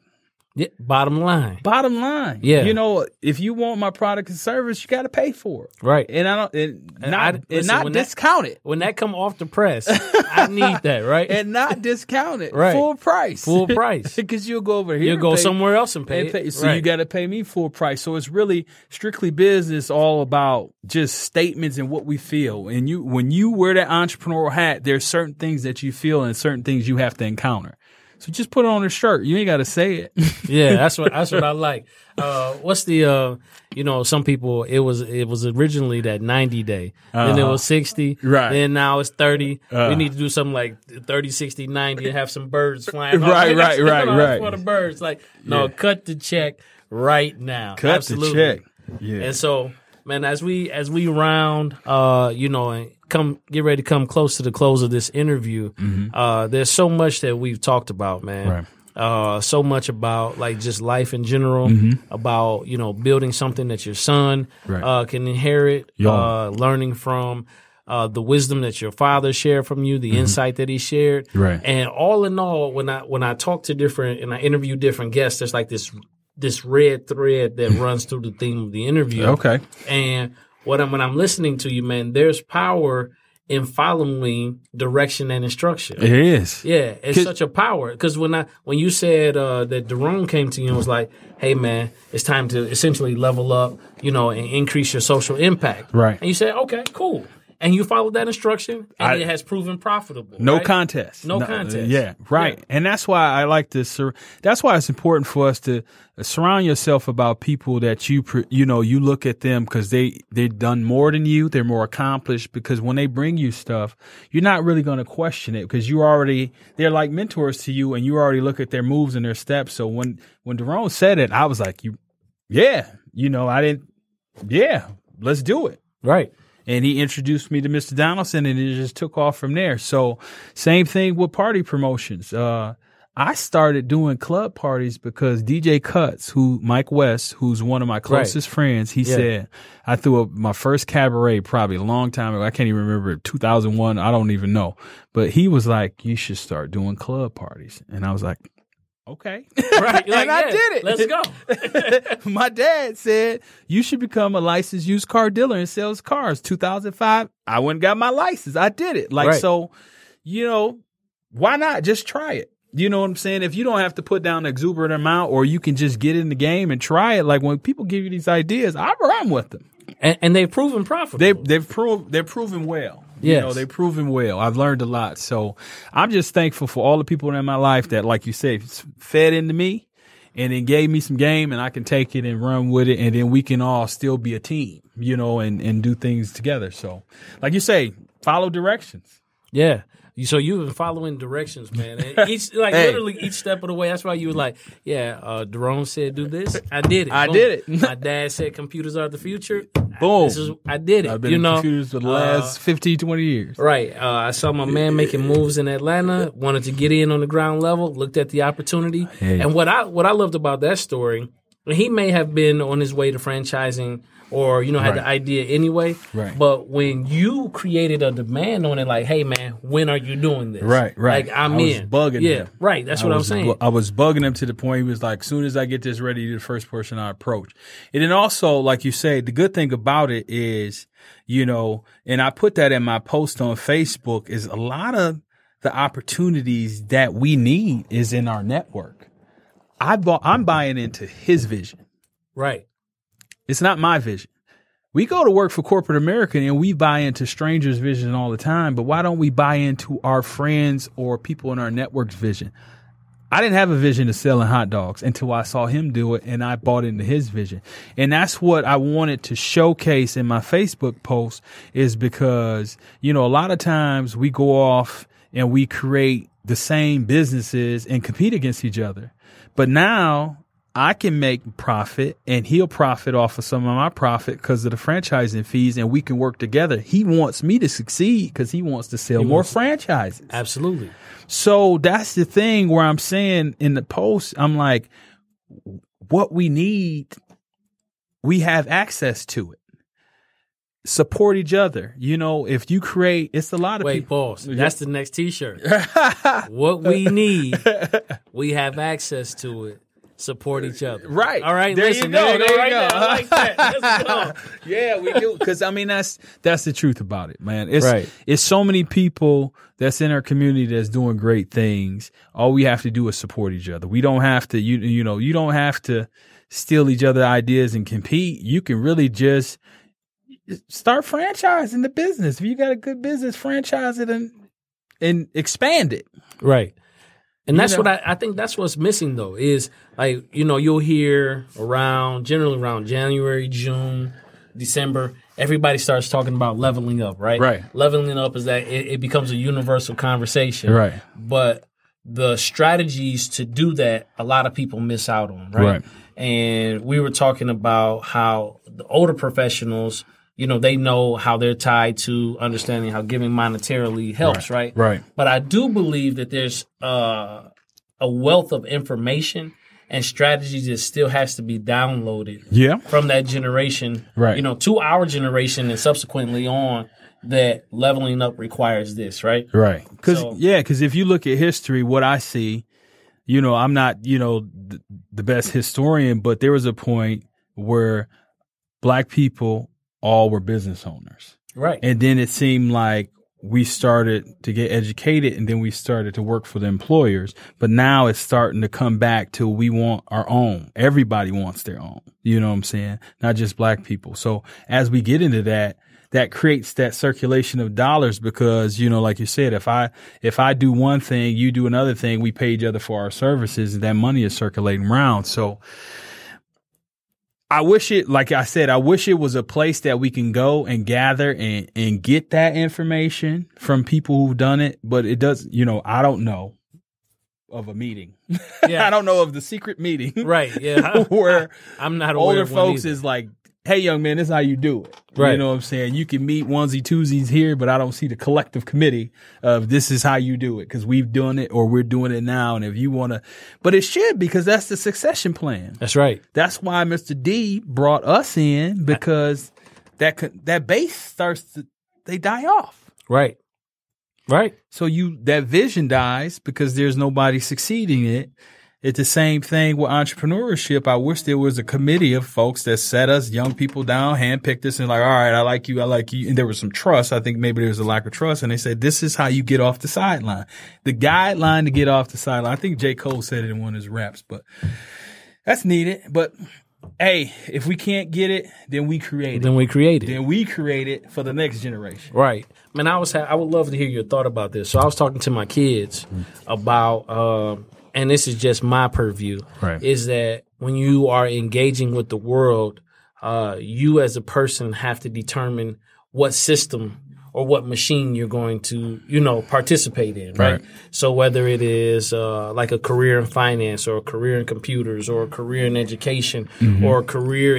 Yeah. Bottom line. Bottom line, Yeah. you know, if you want my product and service, you got to pay for it, Right. and I don't, and And not, I- and not when that- discount it, When that come off the press, I need that. Right. and not discount it, Right. full price, Full price. because you'll go over here, You'll go pay- somewhere else and pay. and it. pay. So right. you got to pay me full price. So it's really strictly business, all about just statements and what we feel. And you, when you wear that entrepreneurial hat, there's certain things that you feel and certain things you have to encounter. So just put it on a shirt. You ain't got to say it. yeah, that's what that's what I like. Uh, what's the uh, you know, some people it was it was originally that ninety day, then it was sixty, Uh-huh. Right. Uh. Then now it's thirty. we need to do something like 30, 60, 90 and have some birds flying. off. Right, That's- right, right, you know, that's right. For the birds, like no, cut the check right now. Cut Absolutely. the check. Yeah. And so, man, as we as we round, uh, you know, and come get ready to come close to the close of this interview, uh, there's so much that we've talked about, man. Mm-hmm. Right. Uh, so much about like just life in general, about you know building something that your son Mm-hmm. Right. uh, can inherit, Yeah. uh, learning from. Uh, the wisdom that your father shared from you, the insight that he shared, Mm-hmm. Right. and all in all, when I when I talk to different and I interview different guests, there's like this this red thread that runs through the theme of the interview. Okay. And what I'm when I'm listening to you, man, there's power in following direction and instruction. It is. Yeah, it's such a power. Because when I when you said uh, that Jerome came to you and was like, "Hey, man, it's time to essentially level up, you know, and increase your social impact." Right. And you said, "Okay, cool." And you followed that instruction, and I- it has proven profitable. No right? contest. No uh, contest. Yeah, right. Yeah. And that's why I like to. Sur- that's why it's important for us to uh, surround yourself about people that you, pr- you know, you look at them because they they've done more than you. They're more accomplished because when they bring you stuff, you're not really going to question it because you already they're like mentors to you, and you already look at their moves and their steps. So when when Daron said it, I was like, you, yeah, you know, I didn't, yeah, let's do it Right. And he introduced me to Mr. Donaldson and it just took off from there. So same thing with party promotions. Uh, I started doing club parties because DJ Cuts, who Mike West, who's one of my closest friends, he Yeah. said I threw up my first cabaret probably a long time ago. I can't even remember 2001. I don't even know, but he was like, "You should start doing club parties," and I was like, "Okay." Right. You're and I yeah, did it. Let's go. my dad said you should become a licensed used car dealer and sells cars. 2005, I went and got my license. I did it. Like Right. so, you know, why not just try it? You know what I'm saying? If you don't have to put down an exuberant amount, or you can just get in the game and try it. Like when people give you these ideas, I run with them. and, and they've proven profitable. They they've proved they're proven well. You know, they've proven well. I've learned a lot. So I'm just thankful for all the people in my life that, like you say, fed into me and then gave me some game and I can take it and run with it and then we can all still be a team, you know, and, and do things together. So like you say, follow directions. Yeah. So you've been following directions, man. And each like Hey. literally each step of the way. That's why you were like, yeah, uh Jerome said do this. I did it. I Boom. did it. My dad said computers are the future. Boom. This is I did it. I've been you in know, computers for the uh, last 15, 20 years. Right. Uh, I saw my man making moves in Atlanta. Wanted to get in on the ground level. Looked at the opportunity. Hey. And what I what I loved about that story, he may have been on his way to franchising, or you know had the idea anyway. Right. But when you created a demand on it, like, hey man, when are you doing this? Right, right. Like I'm I was in. bugging Yeah. him. Right. That's I what I'm was saying. I was bugging him to the point he was like, soon as I get this ready, you're the first person I approach. And then also, like you say, the good thing about it is, you know, and I put that in my post on Facebook is a lot of the opportunities that we need is in our network. I bought, I'm buying into his vision. right. It's not my vision. We go to work for corporate America and we buy into strangers' vision all the time, but why don't we buy into our friends or people in our network's vision? I didn't have a vision of selling hot dogs until I saw him do it and I bought into his vision. And that's what I wanted to showcase in my Facebook post is because, you know, a lot of times we go off and we create the same businesses and compete against each other. But now I can make profit and he'll profit off of some of my profit because of the franchising fees and we can work together. He wants me to succeed because he wants to sell more wants- franchises. Absolutely. So that's the thing where I'm saying in the post, I'm like, what we need, we have access to it. Support each other. You know, if you create, it's a lot of Wait, people. pause. That's the next T-shirt. what we need, we have access to it. Support each other. Right. All right. There you go, There you there go. you Right go. there. I like that. Let's go. yeah, we do. Because I mean, that's that's the truth about it, man. It's Right. it's so many people that's in our community that's doing great things. All we have to do is support each other. We don't have to you you know you don't have to steal each other ideas and compete. You can really just start franchising the business. If you got a good business, franchise it and and expand it. Right. And that's know? what I, I think that's what's missing though is like, you know, you'll hear around generally around January, June, December, everybody starts talking about leveling up, right? Right. Leveling up is that it, it becomes a universal conversation. Right. But the strategies to do that, a lot of people miss out on, right? Right. And we were talking about how the older professionals, you know, they know how they're tied to understanding how giving monetarily helps, right? Right. But I do believe that there's uh, a wealth of information and strategies that still has to be downloaded Yeah. from that generation, Right. You know, to our generation and subsequently on. That leveling up requires this, right? Right. Cause So- yeah, cause if you look at history, what I see, you know, I'm not, you know, th- the best historian, but there was a point where black people all were business owners. Right. And then it seemed like we started to get educated and then we started to work for the employers. But now it's starting to come back to we want our own. Everybody wants their own. You know what I'm saying? Not just black people. So as we get into that, that creates that circulation of dollars because you know like you said if i if i do one thing you do another thing we pay each other for our services and that money is circulating around so I wish it, like I said, I wish it was a place that we can go and gather and, and get that information from people who've done it. But it does, you know, I don't know of a meeting. Yeah. I don't know of the secret meeting. Right. Yeah. Where I, am not aware older folks is like, hey, young man, this is how you do it. Right. You know what I'm saying? You can meet onesie twosies here, but I don't see the collective committee of this is how you do it because we've done it or we're doing it now. And if you want to, but it should because that's the succession plan. That's right. That's why Mr. D brought us in because that that base starts to they die off. Right. Right. So you that vision dies because there's nobody succeeding it. It's the same thing with entrepreneurship. I wish there was a committee of folks that set us young people down, handpicked us, and like, all right, I like you, I like you. And there was some trust. I think maybe there was a lack of trust. And they said, this is how you get off the sideline. The guideline to get off the sideline. I think J. Cole said it in one of his raps, but that's needed. But hey, if we can't get it, then we create it. Then we create it. Then we create it for the next generation. Right. Man, I was ha- I would love to hear your thought about this. So I was talking to my kids about um and this is just my purview Right. is that when you are engaging with the world, uh you as a person have to determine what system or what machine you're going to, you know, participate in, right? Right. So whether it is uh, like a career in finance or a career in computers or a career in education Mm-hmm. or a career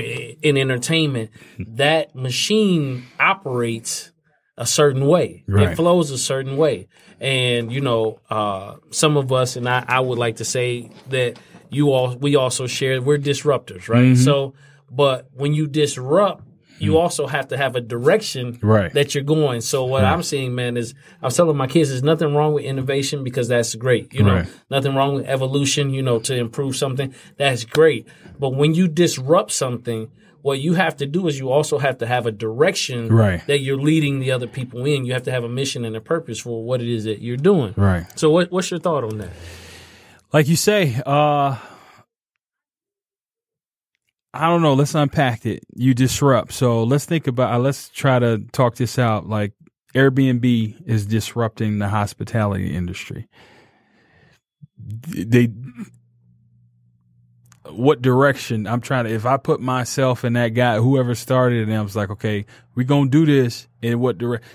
in entertainment, that machine operates a certain way. It flows a certain way. And, you know, uh, some of us, and I, I would like to say that you all, we also share, we're disruptors, right? Mm-hmm. So, but when you disrupt, you also have to have a direction. Right. that you're going. So what I'm seeing, man, is I was telling my kids, there's nothing wrong with innovation because that's great. You know, Right. nothing wrong with evolution, you know, to improve something. That's great. But when you disrupt something, what you have to do is you also have to have a direction Right. that you're leading the other people in. You have to have a mission and a purpose for what it is that you're doing. Right. So what, what's your thought on that? like you say, uh, I don't know. Let's unpack it. You disrupt. So let's think about. Uh, let's try to talk this out. Like Airbnb is disrupting the hospitality industry. They. What direction I'm trying to? If I put myself in that guy, whoever started it, and I was like, okay, we gonna do this. In what direction?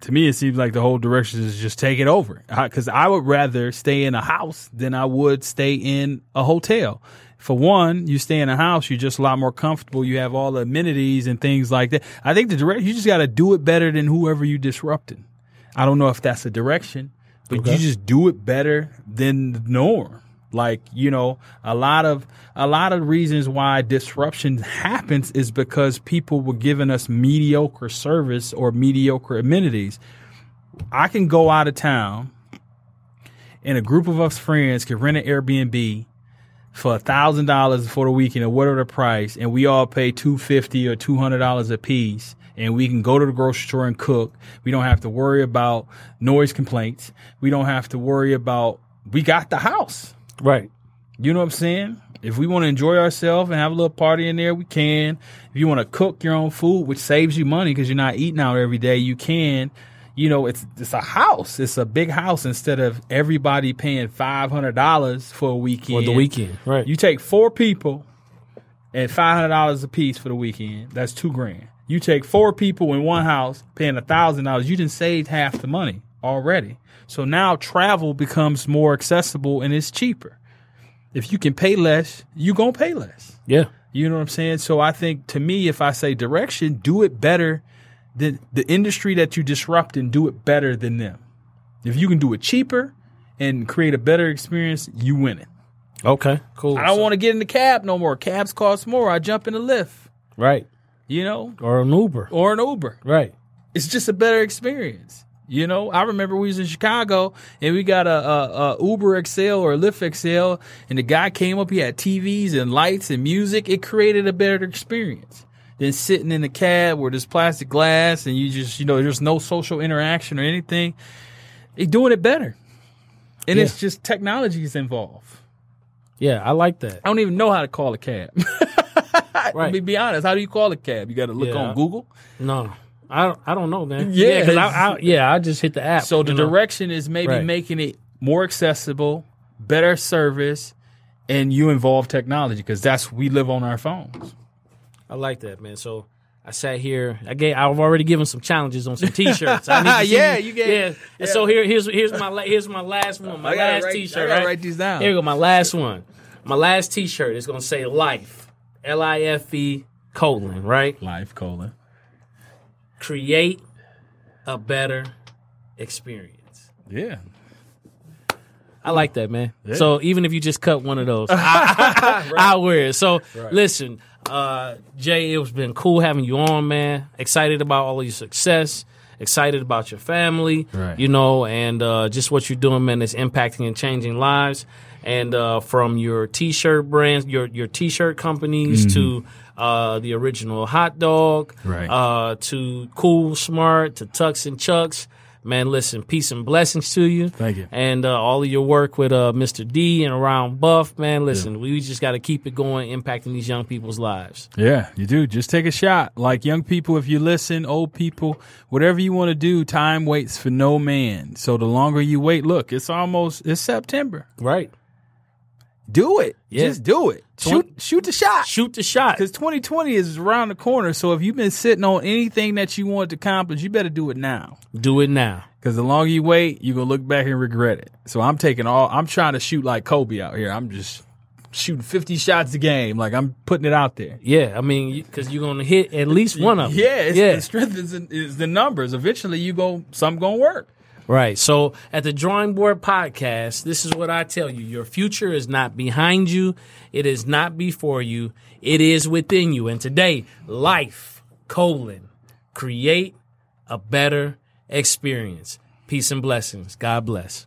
to me, it seems like the whole direction is just take it over. Because I, would rather stay in a house than I would stay in a hotel. For one, you stay in a house, you're just a lot more comfortable. You have all the amenities and things like that. I think the direct, you just got to do it better than whoever you disrupted. I don't know if that's a direction, but you just do it better than the norm. Like, you know, a lot of a lot of reasons why disruption happens is because people were giving us mediocre service or mediocre amenities. I can go out of town and a group of us friends can rent an Airbnb for a thousand dollars for the weekend or whatever the price, and we all pay two fifty or two hundred dollars a piece, and we can go to the grocery store and cook. We don't have to worry about noise complaints. We don't have to worry about we got the house. Right. You know what I'm saying? If we want to enjoy ourselves and have a little party in there, we can. If you want to cook your own food, which saves you money because you're not eating out every day, you can. You know, it's it's a house. It's a big house instead of everybody paying five hundred dollars for a weekend. For the weekend. Right. You take four people and five hundred dollars a piece for the weekend. That's two grand. You take four people in one house paying a thousand dollars. You didn't save half the money already. So now travel becomes more accessible and it's cheaper. If you can pay less, you gonna pay less. yeah. You know what I'm saying? So I think to me, if I say direction, do it better than the industry that you disrupt and do it better than them. If you can do it cheaper and create a better experience, you win it. Okay. Cool. I don't want to get in the cab no more. Cabs cost more. I jump in the Lyft, Right. you know, Or an Uber. or an Uber. Right. It's just a better experience. You know, I remember we was in Chicago and we got a, a, a Uber XL or a Lyft XL, and the guy came up. He had TVs and lights and music. It created a better experience than sitting in the cab where there's plastic glass and you just, you know, there's no social interaction or anything. They doing it better, and Yeah. it's just technology is involved. Yeah, I like that. I don't even know how to call a cab. Let me be honest. How do you call a cab? You got to look Yeah. on Google. No. I don't, I don't know, man. Yeah. because I, I, yeah, I just hit the app. So the know? direction is maybe Right. making it more accessible, better service, and you involve technology because that's we live on our phones. I like that, man. So I sat here. I gave. I've already given some challenges on some T-shirts. I need to see- Yeah, you gave- Yeah. And so here, here's here's my here's my last one. My I last write- T-shirt. I gotta right? write these down. Here we go. My last one. My last T-shirt is gonna say "Life." L I F E colon right. Life colon. Create a better experience. Yeah. I like that, man. So even if you just cut one of those, I, I'll wear it. So listen, uh, Jay, it's been cool having you on, man. Excited about all of your success. Excited about your family, Right. you know, and uh, just what you're doing, man, It's impacting and changing lives. And uh, from your t-shirt brands, your your t-shirt companies to uh, the original hot dog, Right. uh, to Cool Smart to Tux and Chucks. Man, listen, peace and blessings to you. Thank you. And uh, all of your work with uh, Mr. D and around Buff, man, listen, we just got to keep it going, impacting these young people's lives. Yeah, you do. Just take a shot. Like young people, if you listen, old people, whatever you want to do, time waits for no man. So the longer you wait, look, it's almost it's September. Right. Do it. Yeah. Just do it. Shoot shoot the shot. Shoot the shot. Because 2020 is around the corner. So if you've been sitting on anything that you want to accomplish, you better do it now. Do it now. Because the longer you wait, you're gonna look back and regret it. So I'm taking all. I'm trying to shoot like Kobe out here. I'm just shooting 50 shots a game. Like I'm putting it out there. Yeah, I mean, because you're going to hit at least one of them. Yeah, it's, yeah. the strength is, in- is the numbers. Eventually, you go. Some gonna work. Right. So at the Drawing Board Podcast, this is what I tell you. Your future is not behind you. It is not before you. It is within you. And today, life, colon, create a better experience. Peace and blessings. God bless.